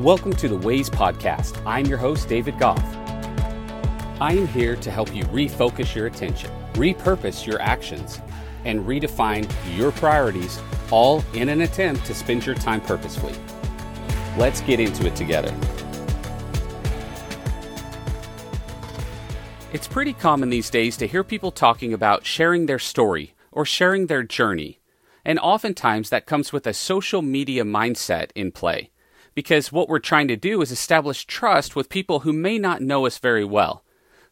Welcome to the Ways Podcast. I'm your host, David Goff. I am here to help you refocus your attention, repurpose your actions, and redefine your priorities, all in an attempt to spend your time purposefully. Let's get into it together. It's pretty common these days to hear people talking about sharing their story or sharing their journey. And oftentimes that comes with a social media mindset in play. Because what we're trying to do is establish trust with people who may not know us very well.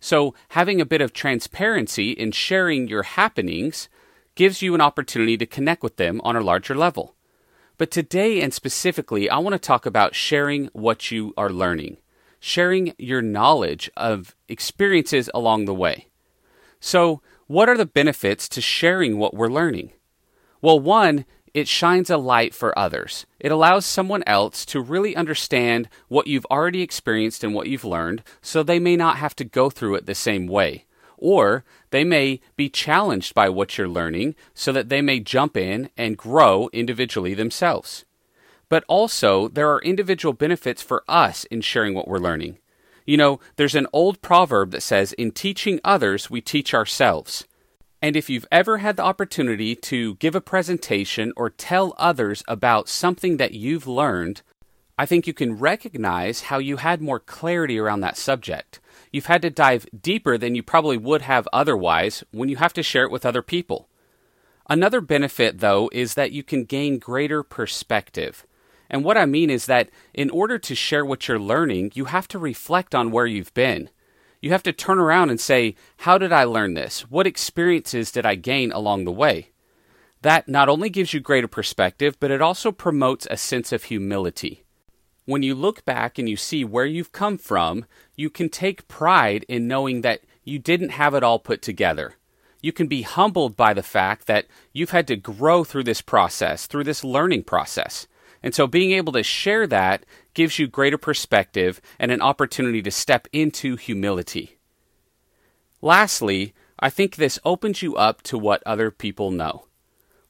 So, having a bit of transparency in sharing your happenings gives you an opportunity to connect with them on a larger level. But today, and specifically, I want to talk about sharing what you are learning sharing your knowledge of experiences along the way. So, what are the benefits to sharing what we're learning? Well, one, it shines a light for others. It allows someone else to really understand what you've already experienced and what you've learned, so they may not have to go through it the same way. Or they may be challenged by what you're learning, so that they may jump in and grow individually themselves. But also, there are individual benefits for us in sharing what we're learning. You know, there's an old proverb that says, In teaching others, we teach ourselves. And if you've ever had the opportunity to give a presentation or tell others about something that you've learned, I think you can recognize how you had more clarity around that subject. You've had to dive deeper than you probably would have otherwise when you have to share it with other people. Another benefit, though, is that you can gain greater perspective. And what I mean is that in order to share what you're learning, you have to reflect on where you've been. You have to turn around and say, How did I learn this? What experiences did I gain along the way? That not only gives you greater perspective, but it also promotes a sense of humility. When you look back and you see where you've come from, you can take pride in knowing that you didn't have it all put together. You can be humbled by the fact that you've had to grow through this process, through this learning process. And so being able to share that gives you greater perspective and an opportunity to step into humility. Lastly, I think this opens you up to what other people know.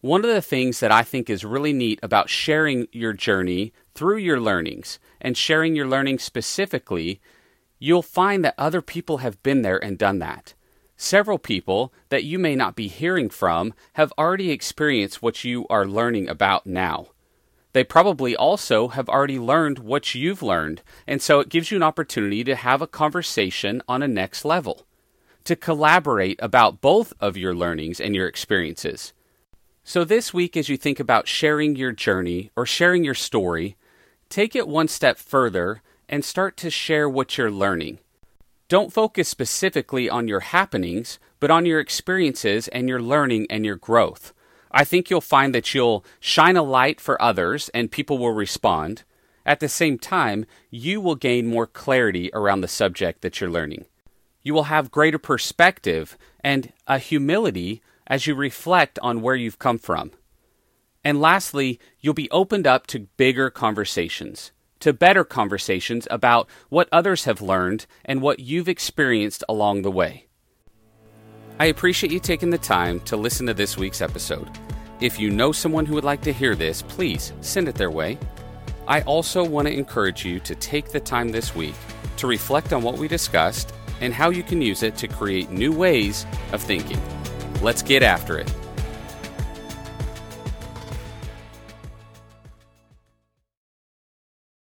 One of the things that I think is really neat about sharing your journey through your learnings and sharing your learning specifically, you'll find that other people have been there and done that. Several people that you may not be hearing from have already experienced what you are learning about now. They probably also have already learned what you've learned, and so it gives you an opportunity to have a conversation on a next level, to collaborate about both of your learnings and your experiences. So, this week, as you think about sharing your journey or sharing your story, take it one step further and start to share what you're learning. Don't focus specifically on your happenings, but on your experiences and your learning and your growth. I think you'll find that you'll shine a light for others and people will respond. At the same time, you will gain more clarity around the subject that you're learning. You will have greater perspective and a humility as you reflect on where you've come from. And lastly, you'll be opened up to bigger conversations, to better conversations about what others have learned and what you've experienced along the way. I appreciate you taking the time to listen to this week's episode. If you know someone who would like to hear this, please send it their way. I also want to encourage you to take the time this week to reflect on what we discussed and how you can use it to create new ways of thinking. Let's get after it.